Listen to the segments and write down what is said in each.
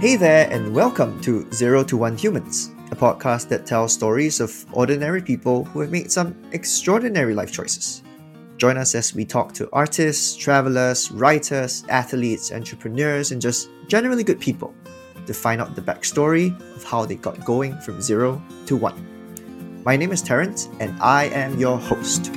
Hey there, and welcome to Zero to One Humans, a podcast that tells stories of ordinary people who have made some extraordinary life choices. Join us as we talk to artists, travelers, writers, athletes, entrepreneurs, and just generally good people to find out the backstory of how they got going from zero to one. My name is Terence, and I am your host.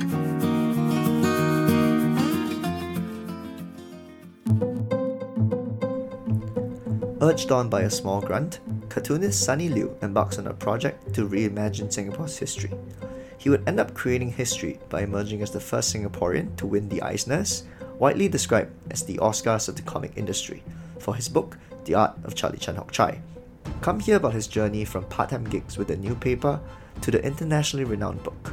Urged on by a small grant, cartoonist Sonny Liew embarks on a project to reimagine Singapore's history. He would end up creating history by emerging as the first Singaporean to win the Eisners, widely described as the Oscars of the comic industry, for his book, The Art of Charlie Chan Hock Chye. Come hear about his journey from part time gigs with the new paper to the internationally renowned book.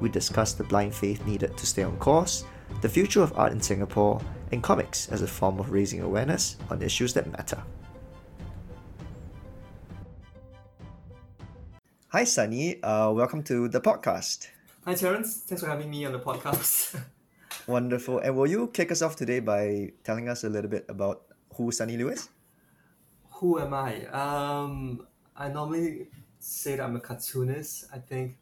We discuss the blind faith needed to stay on course, the future of art in Singapore, and comics as a form of raising awareness on issues that matter. Hi, Sonny. Uh, welcome to the podcast. Hi, Terence. Thanks for having me on the podcast. Wonderful. And will you kick us off today by telling us a little bit about who Sonny Lewis? Who am I? Um, I normally say that I'm a cartoonist. I think,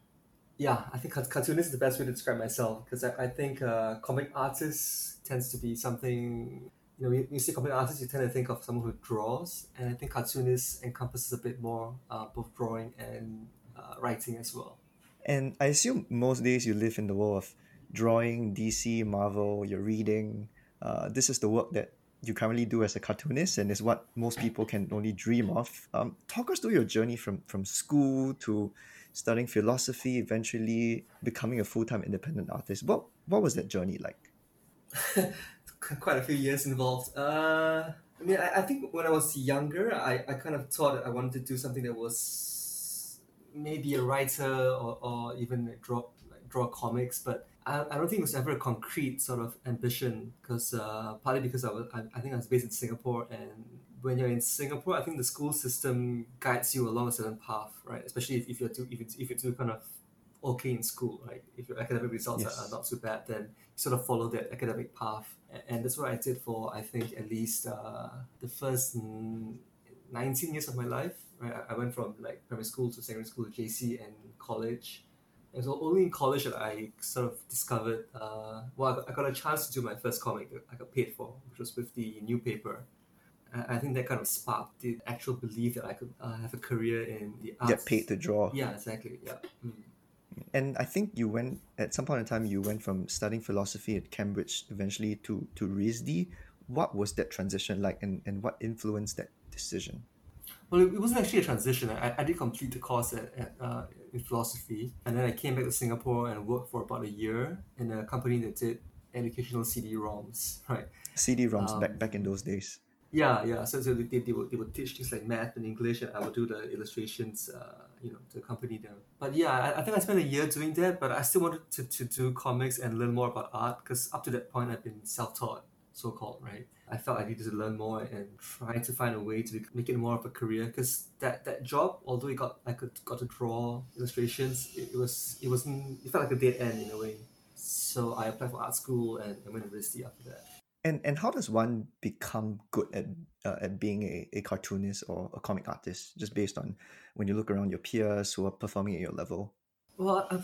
yeah, I think cartoonist is the best way to describe myself because I, I think uh, comic artist tends to be something, you know, when you say comic artist, you tend to think of someone who draws. And I think cartoonist encompasses a bit more, uh, both drawing and uh, writing as well. And I assume most days you live in the world of drawing, DC, Marvel, you're reading. Uh, this is the work that you currently do as a cartoonist and is what most people can only dream of. Um, talk us through your journey from, from school to studying philosophy, eventually becoming a full-time independent artist. What, what was that journey like? Quite a few years involved. Uh, I mean, I, I think when I was younger, I, I kind of thought I wanted to do something that was maybe a writer or, or even draw like draw comics, but I, I don't think it was ever a concrete sort of ambition because uh, partly because I was I, I think I was based in Singapore and when you're in Singapore, I think the school system guides you along a certain path, right? Especially if, if you're too if it's if you're too kind of okay in school, right? If your academic results yes. are, are, not too bad, then you sort of follow that academic path, and, that's what I did for I think at least uh, the first 19 years of my life right? I went from like primary school to secondary school to JC and college. And so only in college that I sort of discovered, uh, well, I got, I got a chance to do my first comic that I got paid for, which was with the new paper. I think that kind of sparked the actual belief that I could uh, have a career in the arts. Get paid to draw. Yeah, exactly. Yeah. Mm. And I think you went at some point in time. You went from studying philosophy at Cambridge eventually to to RISD. What was that transition like, and, and what influenced that decision? Well, it, wasn't actually a transition. I, I did complete the course at, at uh, in philosophy, and then I came back to Singapore and worked for about a year in a company that did educational CD-ROMs, right? CD-ROMs um, back back in those days. Yeah, yeah. So, so they, they, would, they would teach things like math and English, and I would do the illustrations, uh, you know, to accompany them. But yeah, I, I think I spent a year doing that, but I still wanted to, to do comics and learn more about art because up to that point I've been self-taught, so-called, right? I felt I needed to learn more and try to find a way to make it more of a career because that, that job, although it got I could got to draw illustrations, it, it was it wasn't it felt like a dead end in a way. So I applied for art school and I went to university after that. And and how does one become good at uh, at being a, a cartoonist or a comic artist? Just based on when you look around your peers who are performing at your level. Well, uh,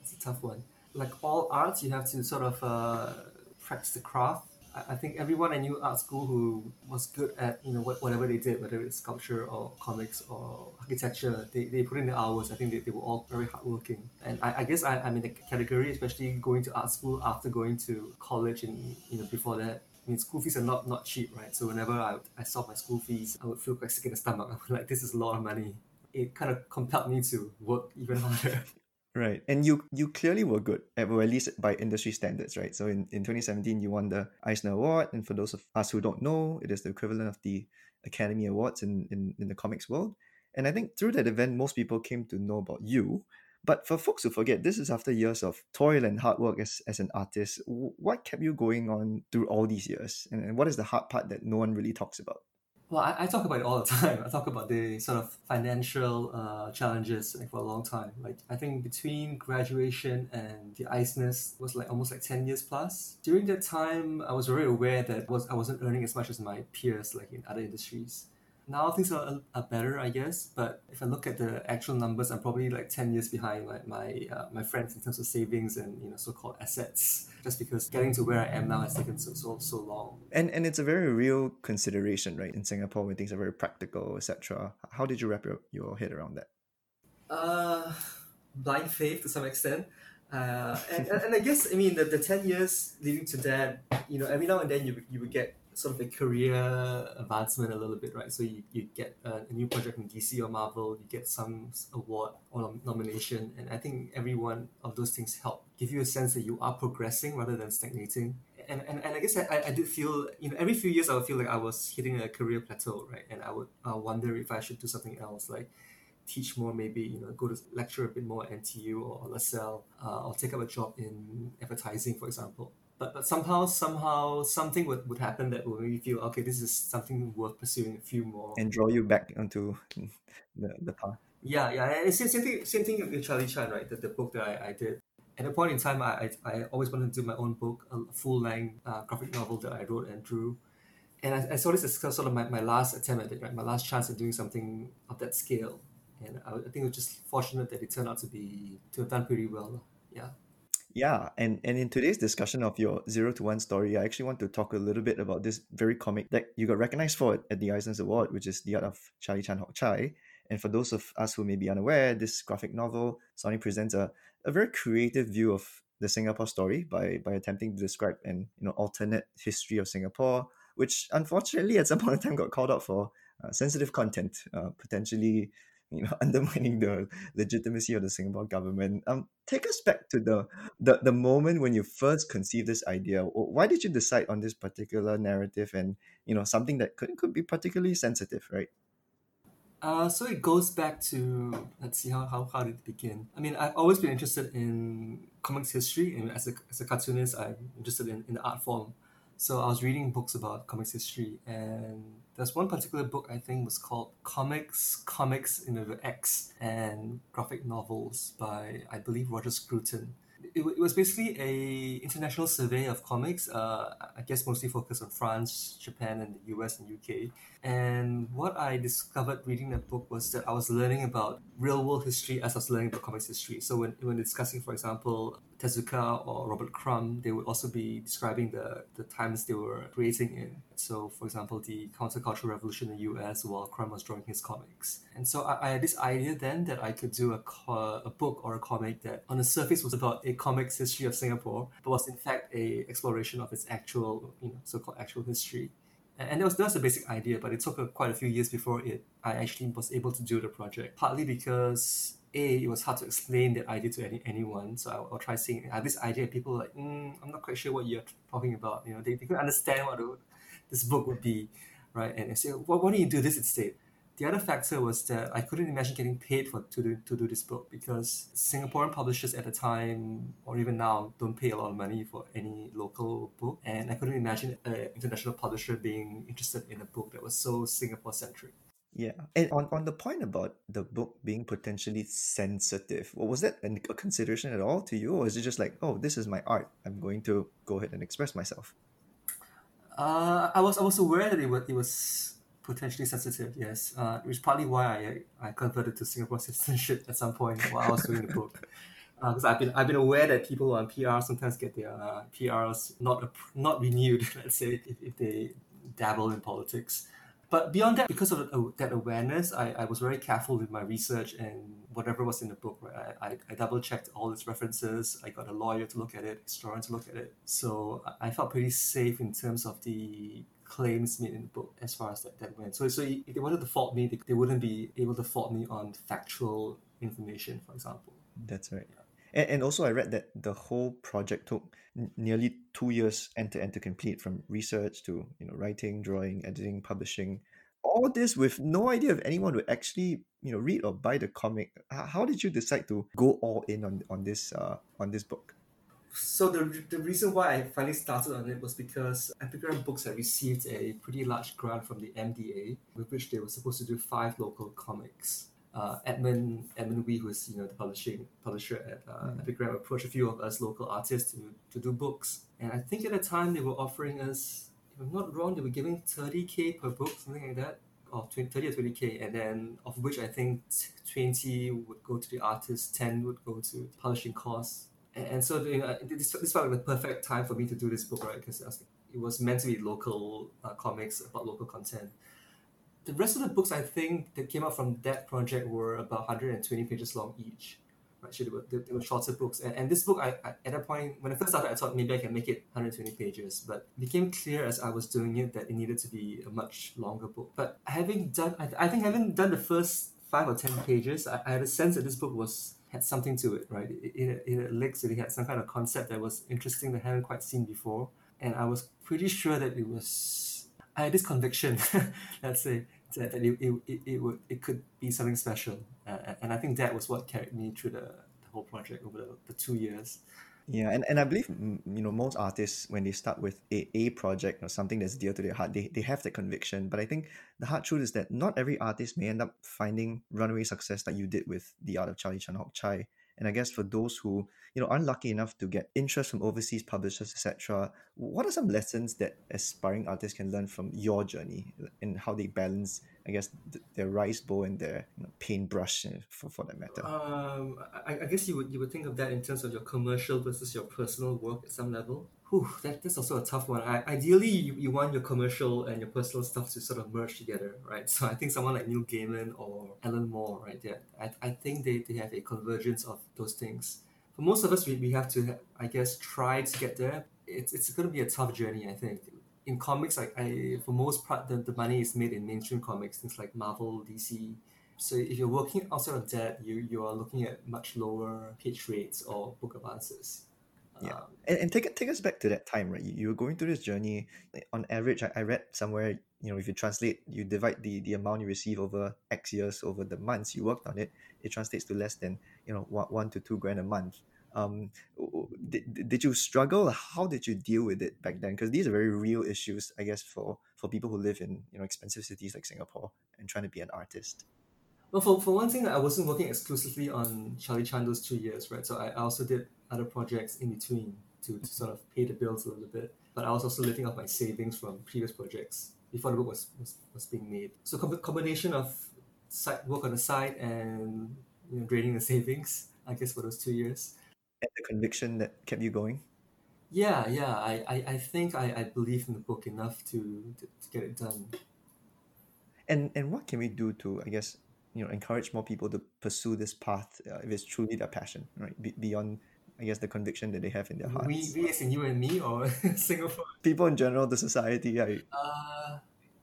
it's a tough one. Like all arts, you have to sort of uh, practice the craft I think everyone I knew at school who was good at you know whatever they did, whether it's sculpture or comics or architecture, they, they put in the hours. I think they, they were all very hardworking. And I, I guess I, I'm in the category, especially going to art school after going to college and you know before that. I mean, school fees are not, not cheap, right? So whenever I, I saw my school fees, I would feel quite sick in the stomach. I'm like, this is a lot of money. It kind of compelled me to work even harder. Right. And you you clearly were good, at, well, at least by industry standards, right? So in, in 2017, you won the Eisner Award. And for those of us who don't know, it is the equivalent of the Academy Awards in, in, in the comics world. And I think through that event, most people came to know about you. But for folks who forget, this is after years of toil and hard work as, as an artist. What kept you going on through all these years? And, and what is the hard part that no one really talks about? Well, I, I, talk about it all the time. I talk about the sort of financial uh, challenges like, for a long time. Like I think between graduation and the Eisners was like almost like ten years plus. During that time, I was very aware that was I wasn't earning as much as my peers like in other industries. Now things are, are better, I guess. But if I look at the actual numbers, I'm probably like ten years behind my my, uh, my friends in terms of savings and you know so-called assets. Just because getting to where I am now has taken so so so long. And and it's a very real consideration, right? In Singapore, when things are very practical, etc. How did you wrap your, your head around that? Uh, blind faith to some extent. Uh, and, and, and I guess I mean the, the ten years leading to that, you know, every now and then you you would get sort of a career advancement a little bit, right? So you, you get a, a new project from DC or Marvel, you get some award or nomination, and I think every one of those things help give you a sense that you are progressing rather than stagnating. And, and, and I guess I, I did feel, you know, every few years I would feel like I was hitting a career plateau, right? And I would uh, wonder if I should do something else, like teach more, maybe, you know, go to lecture a bit more at NTU or LaSalle, uh, or take up a job in advertising, for example but, but somehow somehow something would, would happen that would make you feel okay this is something worth pursuing a few more. And draw you back onto the, the path. Yeah yeah and same, same thing same thing with charlie chan right? The, the book that I, I did. At a point in time I, I, I always wanted to do my own book a full-length uh, graphic novel that i wrote and drew. And I, I saw this as sort of my, my last attempt at it right? My last chance at doing something of that scale. And I, I think it was just fortunate that it turned out to be to have done pretty well yeah yeah, and and in today's discussion of your zero to one story, I actually want to talk a little bit about this very comic that you got recognized for at the Eisner's Award, which is The Art of Charlie Chan Hock Chye. And for those of us who may be unaware, this graphic novel, Sonny presents a, a very creative view of the Singapore story by by attempting to describe an you know alternate history of Singapore, which unfortunately at some point in time got called out for uh, sensitive content, uh, potentially you know undermining the legitimacy of the Singapore government. Um, take us back to the, the the moment when you first conceived this idea. Why did you decide on this particular narrative and you know something that could could be particularly sensitive, right? Uh, so it goes back to let's see how, how, how did it begin. I mean, I've always been interested in comics history, and as a, as a cartoonist, I'm interested in, in the art form. So I was reading books about comics history, and there's one particular book I think was called Comics, Comics in the X, and graphic novels by I believe Roger Scruton it, it was basically a international survey of comics. Uh, I guess mostly focused on France, Japan, and the US and UK. And what I discovered reading that book was that I was learning about real world history as I was learning about comics history. So when, when discussing, for example, Tezuka or Robert Crumb, they would also be describing the, the times they were creating in. So, for example, the countercultural revolution in the US while Crumb was drawing his comics. And so I, I had this idea then that I could do a, co- a book or a comic that on the surface was about a comics history of Singapore, but was in fact a exploration of its actual, you know, so-called actual history. And that was, that was the basic idea, but it took a, quite a few years before it I actually was able to do the project. Partly because a it was hard to explain that idea to any, anyone so I'll, I'll try saying have this idea people like mm, i'm not quite sure what you're talking about you know they, they couldn't understand what this book would be right and I say well, why don't you do this instead the other factor was that I couldn't imagine getting paid for to do, to do this book because Singaporean publishers at the time or even now don't pay a lot of money for any local book and I couldn't imagine an international publisher being interested in a book that was so Singapore centric. Yeah, and on, on the point about the book being potentially sensitive, was that a consideration at all to you, or is it just like, oh, this is my art, I'm going to go ahead and express myself? Uh, I was I was aware that it was it was potentially sensitive. Yes, uh, which is partly why I I converted to Singapore citizenship at some point while I was doing the book. Because uh, I've been I've been aware that people on PR sometimes get their uh, PRs not not renewed. Let's say if, if they dabble in politics. But beyond that, because of uh, that awareness, I, I was very careful with my research and whatever was in the book. Right, I, I, I double checked all its references. I got a lawyer to look at it, historian to look at it. So I felt pretty safe in terms of the claims made in the book as far as that, that went. So, so if they wanted to fault me, they, they wouldn't be able to fault me on factual information, for example. That's right. Yeah. And, and also, I read that the whole project took n- nearly two years end to end to complete, from research to you know writing, drawing, editing, publishing. All this with no idea if anyone would actually you know read or buy the comic. How, did you decide to go all in on on this uh, on this book? So the, the reason why I finally started on it was because Epigram Books had received a pretty large grant from the MDA, with which they were supposed to do five local comics uh, Edmund Edmund Wee, who is you know the publishing publisher at uh, mm. Epigram, approached a few of us local artists to, to do books. And I think at the time they were offering us, if I'm not wrong, they were giving 30k per book, something like that. or 20, 30 or 20k, and then of which I think 20 would go to the artist, 10 would go to publishing costs. And, and so know, this, this felt like the perfect time for me to do this book, right? Because it was meant to be local uh, comics about local content. The rest of the books I think that came out from that project were about 120 pages long each. Actually, they were, they, were shorter books. And, and this book, I, I, at that point, when I first started, I thought maybe I can make it 120 pages. But it became clear as I was doing it that it needed to be a much longer book. But having done, I, I think having done the first five or 10 pages, I, I had a sense that this book was had something to it, right? It, it, it licks, it had some kind of concept that was interesting that I hadn't quite seen before. And I was pretty sure that it was, I had this conviction, let's say, that, that it, it, it, would, it could be something special. Uh, and I think that was what carried me through the, the whole project over the, the two years. Yeah, and, and I believe you know most artists when they start with a, a project or something that's dear to their heart, they, they have that conviction. But I think the hard truth is that not every artist may end up finding runaway success like you did with the art of Charlie Chan Hock Chye. And I guess for those who you know aren't lucky enough to get interest from overseas publishers, etc., what are some lessons that aspiring artists can learn from your journey and how they balance, I guess, th- their rice bowl and their you know, paintbrush, eh, for, for that matter? Um, I, I guess you would you would think of that in terms of your commercial versus your personal work at some level. Whew, that, that's also a tough one. I, ideally, you, you want your commercial and your personal stuff to sort of merge together, right? So I think someone like Neil Gaiman or Alan Moore, right? I, I think they, they have a convergence of those things. For most of us, we, we have to, I guess, try to get there. It's, it's going to be a tough journey, I think. In comics, like I, for most part, the, the money is made in mainstream comics, things like Marvel, DC. So if you're working outside of that, you, you are looking at much lower pitch rates or book advances. Yeah. Um, and, and take take us back to that time right? You, you were going through this journey. On average I, I read somewhere you know if you translate you divide the the amount you receive over x years over the months you worked on it it translates to less than you know one, one to two grand a month um did, did you struggle how did you deal with it back then because these are very real issues i guess for for people who live in you know expensive cities like singapore and trying to be an artist well, for, for one thing, I wasn't working exclusively on Charlie Chan those two years, right? So I also did other projects in between to, to sort of pay the bills a little bit. But I was also living off my savings from previous projects before the book was, was, was being made. So com- combination of side work on the side and you know, draining the savings, I guess, for those two years. And the conviction that kept you going? Yeah, yeah. I, I, I think I, I believe in the book enough to, to, to get it done. And and what can we do to, I guess, you know, encourage more people to pursue this path uh, if it's truly their passion, right? Be- beyond I guess the conviction that they have in their hearts. We, we as in you and me, or Singapore? People in general, the society. Yeah. Uh,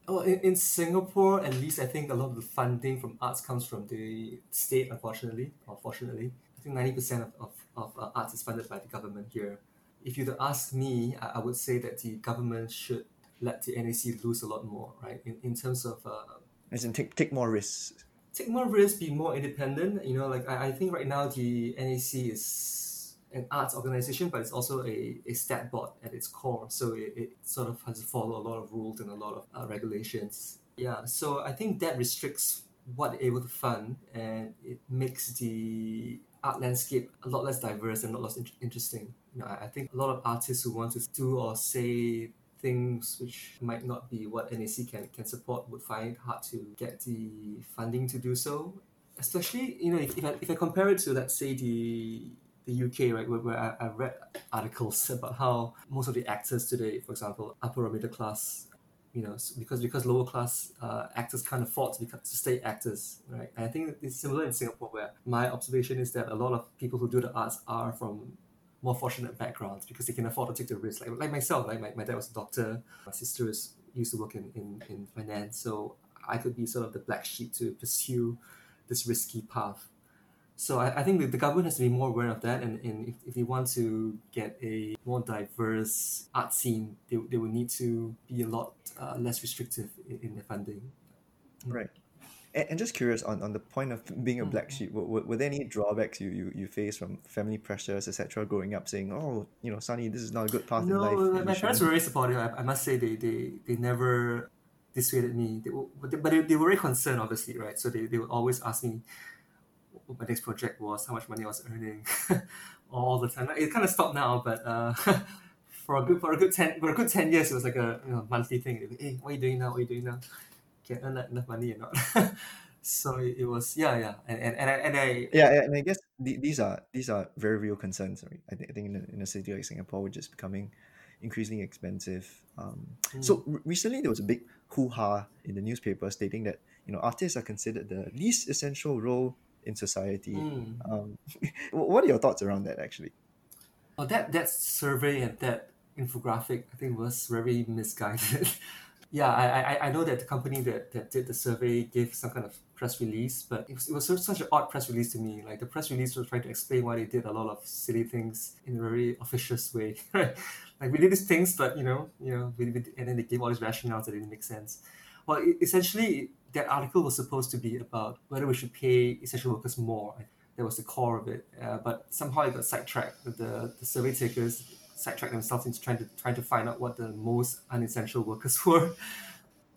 well, in, in Singapore, at least, I think a lot of the funding from arts comes from the state, unfortunately, or fortunately. I think 90% of, of, of uh, arts is funded by the government here. If you to ask me, I, I, would say that the government should let the NAC lose a lot more, right? In, in terms of. Uh, As in, take, take more risks. Take more risks, be more independent. You know, like I, I think right now the NAC is an arts organization, but it's also a, a stat board at its core. So it, it sort of has to follow a lot of rules and a lot of uh, regulations. Yeah, so I think that restricts what they're able to fund and it makes the art landscape a lot less diverse and a lot less in- interesting. You know, I, I think a lot of artists who want to do or say things which might not be what NAC can, can support would find it hard to get the funding to do so. Especially, you know, if, if, I, if I compare it to, let's say, the the UK, right, where, where I, I read articles about how most of the actors today, for example, upper or middle class, you know, because because lower class uh, actors can't afford to, become, to stay actors, right? And I think it's similar in Singapore, where my observation is that a lot of people who do the arts are from more fortunate backgrounds because they can afford to take the risk. Like, like myself, like my, my dad was a doctor, my sister is, used to work in, in, in finance, so I could be sort of the black sheep to pursue this risky path so I, I think the, the government has to be more aware of that and, and if, if they want to get a more diverse art scene they, they will need to be a lot uh, less restrictive in, in their funding. Right. And, and just curious on, on the point of being a black sheep were, were, were there any drawbacks you, you, you face from family pressures etc growing up saying oh you know sonny this is not a good path no, in life No, my parents were very supportive. I, I must say they, they, they never dissuaded me. They, but, they, but they, they were very concerned obviously right? So they, they would always ask me what my next project was, how much money I was earning, all the time. It kind of stopped now, but uh, for a good for a good ten for a good ten years, it was like a you know, monthly thing. Hey, what are you doing now? What are you doing now? can earn enough money or not. so it, was yeah yeah and and, and, I, and I yeah and I guess the, these are these are very real concerns right I think, I think in, a, in a city like Singapore which is becoming increasingly expensive um, mm. so r- recently there was a big hoo-ha in the newspaper stating that you know artists are considered the least essential role in society mm. um, what are your thoughts around that actually well that that survey and that infographic I think was very misguided yeah, I, I, I know that the company that, that did the survey gave some kind of press release, but it was, it was such an odd press release to me. Like the press release was trying to explain why they did a lot of silly things in a very officious way. Like we did these things, but you know, you know, we, we, and then they gave all these rationales that didn't make sense. Well, it, essentially, that article was supposed to be about whether we should pay essential workers more. That was the core of it. Uh, but somehow it got sidetracked. The, the survey takers sidetracked themselves into trying to trying to find out what the most unessential workers were.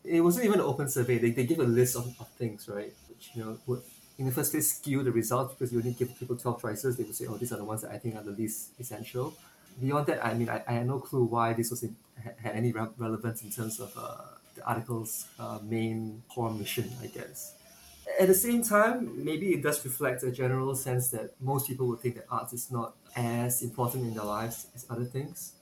It wasn't even an open survey. They, they give a list of, of things, right? Which you know would in the first place skew the results because you only give people twelve choices. They would say, oh, these are the ones that I think are the least essential. Beyond that, I mean, I, I had no clue why this was in, had any re- relevance in terms of uh, the article's uh, main core mission, I guess at the same time, maybe it does reflect a general sense that most people would think that art is not as important in their lives as other things.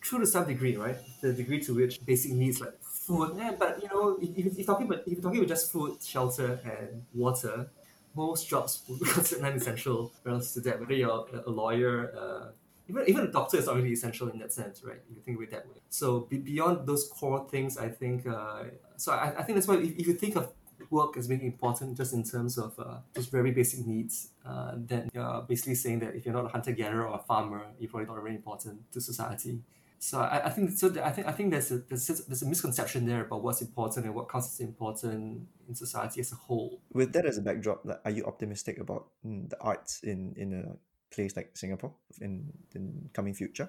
True to some degree, right? The degree to which basic needs like food, yeah, but you know, if, if, talking about if you're talking about just food, shelter, and water, most jobs would be considered non-essential relative to that. Whether you're a lawyer, uh, even even a doctor is not really essential in that sense, right? If you think of it that way. So be, beyond those core things, I think. Uh, so I, I think that's why if, if you think of work as being important just in terms of uh, just very basic needs, uh, then you're basically saying that if you're not a hunter gatherer or a farmer, you're probably not very important to society. So I, I think so. I think I think there's a there's a, there's a misconception there about what's important and what counts as important in society as a whole. With that as a backdrop, are you optimistic about mm, the arts in in a place like Singapore in in coming future?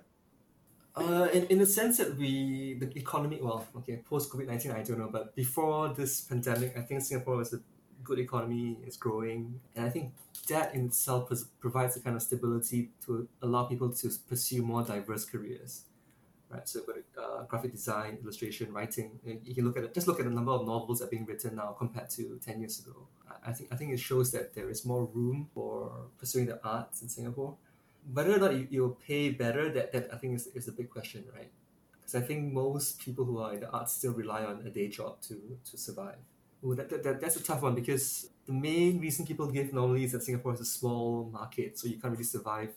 Uh, in, in the sense that we, the economy, well, okay, post COVID 19, I don't know, but before this pandemic, I think Singapore was a good economy, it's growing. And I think that in itself provides a kind of stability to allow people to pursue more diverse careers. Right, so uh, graphic design, illustration, writing. You can look at it. Just look at the number of novels that are being written now compared to ten years ago. I think I think it shows that there is more room for pursuing the arts in Singapore whether or not you, you'll pay better, that, that I think is, is a big question, right? Because I think most people who are in the arts still rely on a day job to, to survive. Well, that, that, that's a tough one because the main reason people give normally is that Singapore is a small market, so you can't really survive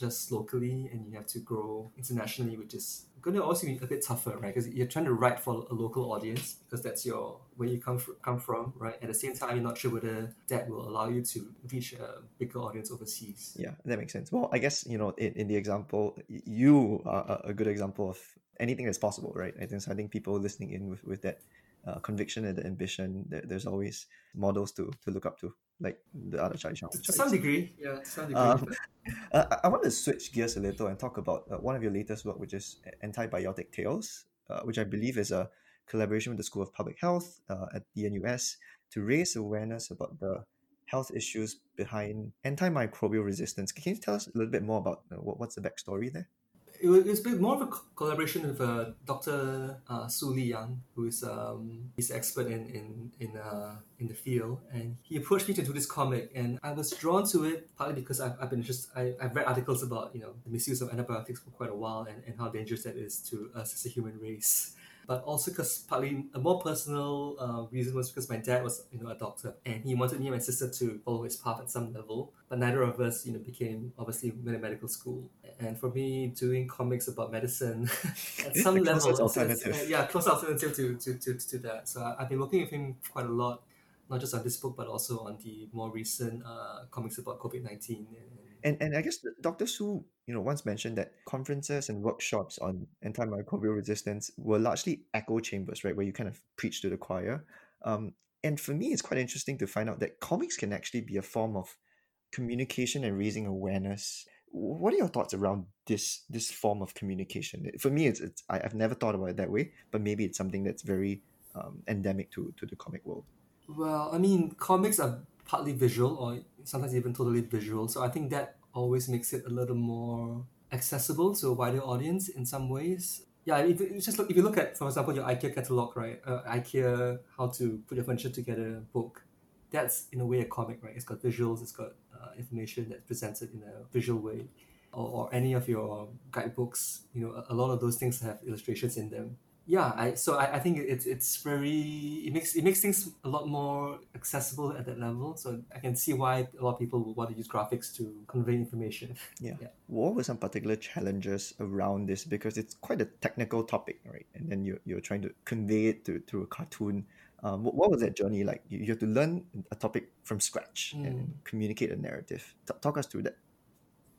just locally and you have to grow internationally, which is going to also be a bit tougher, right? Because you're trying to write for a local audience because that's your where you come fr- come from, right? At the same time, you're not sure whether that will allow you to reach a bigger audience overseas. Yeah, that makes sense. Well, I guess you know in, in the example, you are a good example of anything that's possible, right? I think so I think people listening in with with that uh, conviction and the ambition, there, there's always models to to look up to, like the other Charlie To, to some degree, yeah, to some degree. Um, uh, I want to switch gears a little and talk about uh, one of your latest work, which is Antibiotic Tales, uh, which I believe is a collaboration with the School of Public Health uh, at the NUS to raise awareness about the health issues behind antimicrobial resistance. Can you tell us a little bit more about uh, what, what's the backstory there? It was, it's been more of a collaboration with uh, Dr. Uh, Hsu Li Yang, who is um, he's expert in in in, uh, in the field, and he approached me to do this comic, and I was drawn to it partly because I've, I've been just I, I've read articles about you know the misuse of antibiotics for quite a while, and, and how dangerous that is to us as a human race but also because partly a more personal uh, reason was because my dad was you know a doctor and he wanted me and my sister to follow his path at some level but neither of us you know became obviously went to medical school and for me doing comics about medicine at some level alternative. Uh, yeah close alternative to, to, to, to that so I, I've been working with him quite a lot not just on this book but also on the more recent uh, comics about COVID-19 and, and and I guess Dr. Hsu, you know, once mentioned that conferences and workshops on antimicrobial resistance were largely echo chambers, right, where you kind of preach to the choir. Um, and for me, it's quite interesting to find out that comics can actually be a form of communication and raising awareness. What are your thoughts around this this form of communication? For me, it's, it's I, have never thought about it that way, but maybe it's something that's very um, endemic to to the comic world. Well, I mean, comics are partly visual or sometimes even totally visual. So I think that always makes it a little more accessible to a wider audience in some ways. yeah, if you just look, if you look at, for example, your IKEA catalog, right? Uh, IKEA, how to put your furniture together book. That's in a way a comic, right? It's got visuals, it's got uh, information that's presented in a visual way, or, or any of your guidebooks. You know, a, a lot of those things have illustrations in them yeah I so I, I think it's it's very it makes it makes things a lot more accessible at that level. So I can see why a lot of people would want to use graphics to convey information. Yeah. yeah. what were some particular challenges around this? Because it's quite a technical topic right? And then you're, you're trying to convey it to, through a cartoon. Um, what, what was that journey like? You, you have to learn a topic from scratch mm. and communicate a narrative. T- talk us through that.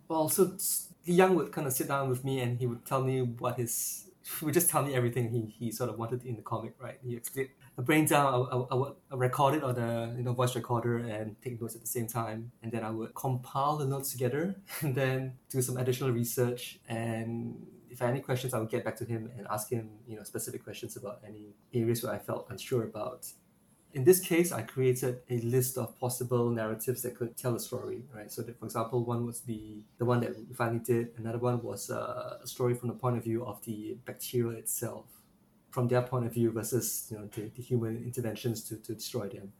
Well so young would kind of sit down with me and he would tell me what his would just tell me everything he, he sort of wanted in the comic, right? He explained a brain down, I, I, I record it on the you know voice recorder and take notes at the same time, and then I would compile the notes together and then do some additional research. And if I had any questions, I would get back to him and ask him you know specific questions about any areas where I felt unsure about. In this case, I created a list of possible narratives that could tell a story, right? So, that, for example, one was the the one that we finally did. Another one was uh, a story from the point of view of the bacteria itself, from their point of view versus you know the, the human interventions to, to destroy them.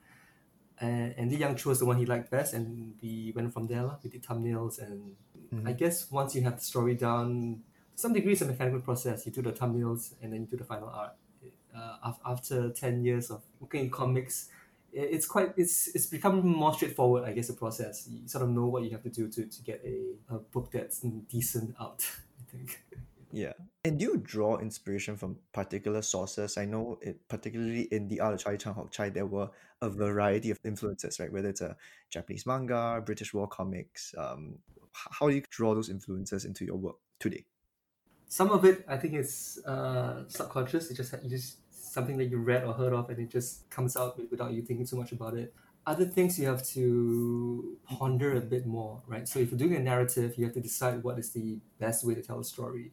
And, and Li Yang chose the one he liked best, and we went from there. We did thumbnails, and mm-hmm. I guess once you have the story down, to some degree, it's a mechanical process. You do the thumbnails, and then you do the final art uh, after 10 years of working in comics it's quite it's it's become more straightforward i guess the process. You sort of know what you have to do to, to get a, a book that's decent out i think. Yeah. And do you draw inspiration from particular sources? I know it particularly in the art of Charlie Chan Hock Chye there were a variety of influences right? Whether it's a japanese manga british war comics um, how do you draw those influences into your work today some of it I think is uh, subconscious. It just you just something that you read or heard of, and it just comes out without you thinking too much about it. Other things you have to ponder a bit more, right? So if you're doing a narrative, you have to decide what is the best way to tell a story.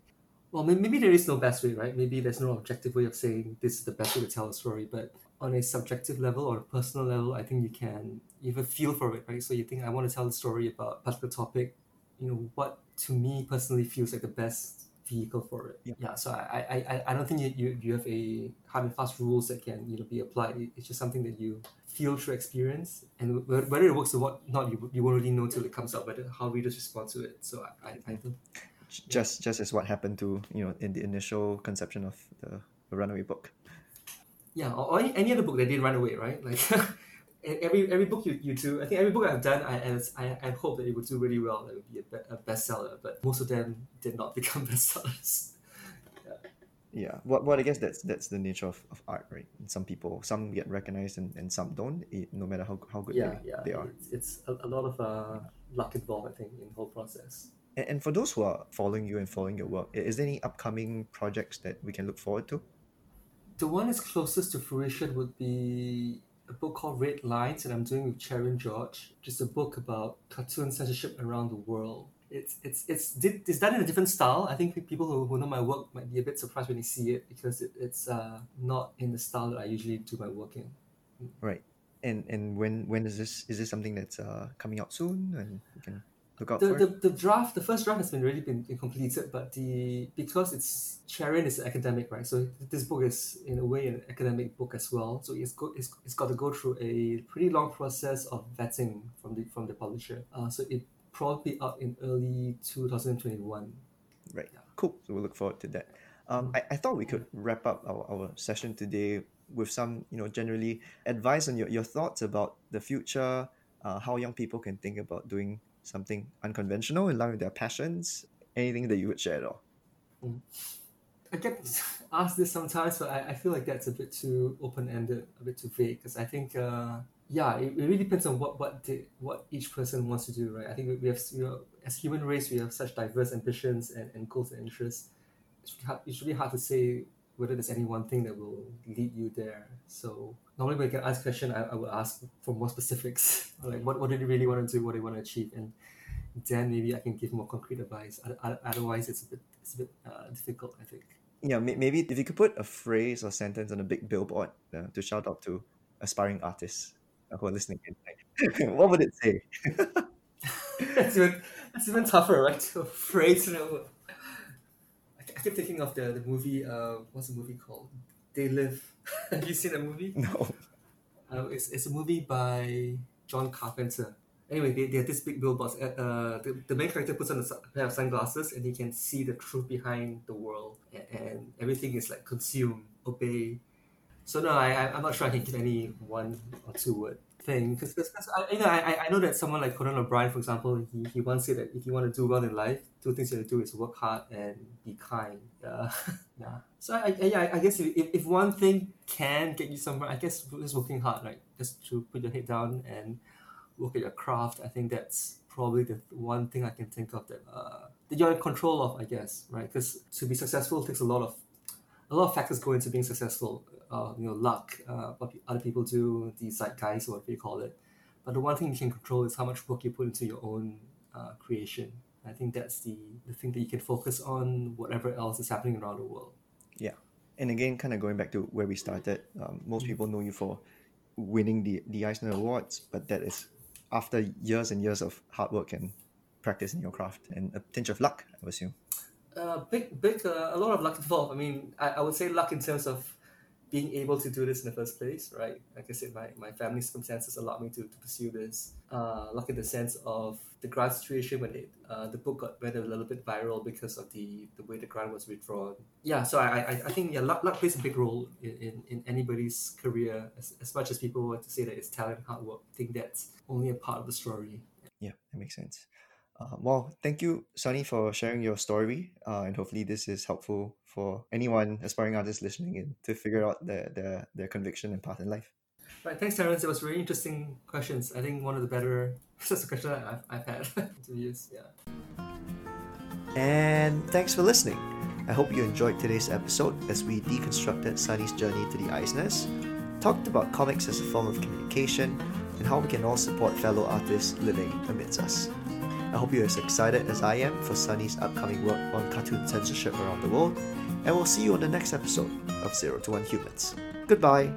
Well, maybe there is no best way, right? Maybe there's no objective way of saying this is the best way to tell a story, but on a subjective level or a personal level, I think you can you have a feel for it, right? So you think I want to tell a story about a particular topic, you know, what to me personally feels like the best vehicle for it. Yeah. yeah so I, I, I don't think you, you, you have a hard and fast rules that can you know be applied. It's just something that you feel through experience, and whether it works or what not, you, you won't really know till it comes out. Whether how readers respond to it. So I, I, I think just just as what happened to you know in the initial conception of the, the Runaway book. Yeah, or, or any, any other book that did run away, right? Like every every book you, you do, I think every book I've done, I I, I hope that it would do really well. That it would be a, be, a bestseller, but most of them did not become bestsellers. yeah. Yeah. What well, I guess that's that's the nature of, of art, right? Some people, some get recognized and, and some don't, no matter how, how good yeah, they, yeah. they are. It's, it's a, a lot of uh, luck involved, I think, in the whole process. And, and for those who are following you and following your work, is there any upcoming projects that we can look forward to? The one that's closest to fruition would be a book called Red Lines that I'm doing with Cherian George, just a book about cartoon censorship around the world. It's it's it's it's done in a different style. I think people who, who know my work might be a bit surprised when they see it because it, it's uh, not in the style that I usually do my work in. Right. And and when when is this is this something that's uh, coming out soon and you can the, the, the draft, the first draft has been already been, been completed, but the because it's Cherian is academic, right? So this book is in a way an academic book as well. So it's go, it's, it's got to go through a pretty long process of vetting from the from the publisher. Uh, so it probably out in early 2021. Right. Yeah. Cool. So we'll look forward to that. Um, I, I thought we could wrap up our, our session today with some, you know, generally advice on your, your thoughts about the future, uh, how young people can think about doing something unconventional in line with their passions? Anything that you would share at all? Mm. I get asked this sometimes, but I, I feel like that's a bit too open ended, a bit too vague. Because I think, uh, yeah, it, it really depends on what what the, what each person wants to do, right? I think we have, you know, as human race, we have such diverse ambitions and, and goals and interests. It's hard, it's really hard to say whether there's any one thing that will lead you there. So normally when I get asked question, I, I would ask for more specifics, like what, what do you really want to do, what do you want to achieve, and then maybe I can give more concrete advice. Otherwise, it's a bit it's a bit uh, difficult, I think. Yeah, maybe if you could put a phrase or sentence on a big billboard uh, to shout out to aspiring artists who are listening in, what would it say? that's even that's even tougher, right? To phrase, you know. I keep thinking of the, the movie. Uh, what's the movie called? They Live. Have you seen that movie? No. Uh, it's, it's a movie by John Carpenter. Anyway, they, they have this big billboard. Uh, uh, the, the main character puts on a pair of sunglasses and he can see the truth behind the world. And, and everything is like consume, obey. So no, I, I- I'm not sure I can give any one or two word thing. Because I, you know, I, I- know that someone like Conan O'Brien, for example, he, he once said that if you want to do well in life, two things you have to do is work hard and be kind. Yeah. yeah. So I, I, yeah, I guess if, if if one thing can get you somewhere, I guess just working hard, right? Just to put your head down and work at your craft. I think that's probably the one thing I can think of that uh, that you're in control of. I guess, right? Because to be successful takes a lot of a lot of factors go into being successful. Uh, you know, luck, uh, what other people do, the zeitgeist, or whatever you call it. But the one thing you can control is how much work you put into your own uh, creation. I think that's the, the thing that you can focus on, whatever else is happening around the world. Yeah. And again, kind of going back to where we started, um, most people know you for winning the, the Eisner Awards, but that is after years and years of hard work and practice in your craft and a tinge of luck, I would assume. Uh, big, big, uh, a lot of luck involved. I mean, I, I would say luck in terms of being able to do this in the first place, right? Like I said, my, my family circumstances allowed me to, to pursue this. Uh, luck in the sense of the grant situation when it, uh, the book got went a little bit viral because of the, the way the grant was withdrawn. Yeah, so I, I, I think yeah, luck, luck plays a big role in, in, in anybody's career as, as much as people want to say that it's talent, hard work. I think that's only a part of the story. Yeah, that makes sense. Uh, well, thank you, Sonny, for sharing your story. Uh, and hopefully, this is helpful for anyone aspiring artist listening in to figure out their, their, their conviction and path in life. Right, thanks, Terence. It was really interesting questions. I think one of the better that's a question I've, I've had interviews. Yeah. And thanks for listening. I hope you enjoyed today's episode as we deconstructed Sonny's journey to the Eisners, talked about comics as a form of communication, and how we can all support fellow artists living amidst us. I hope you're as excited as I am for Sonny's upcoming work on cartoon censorship around the world, and we'll see you on the next episode of Zero to One Humans. Goodbye!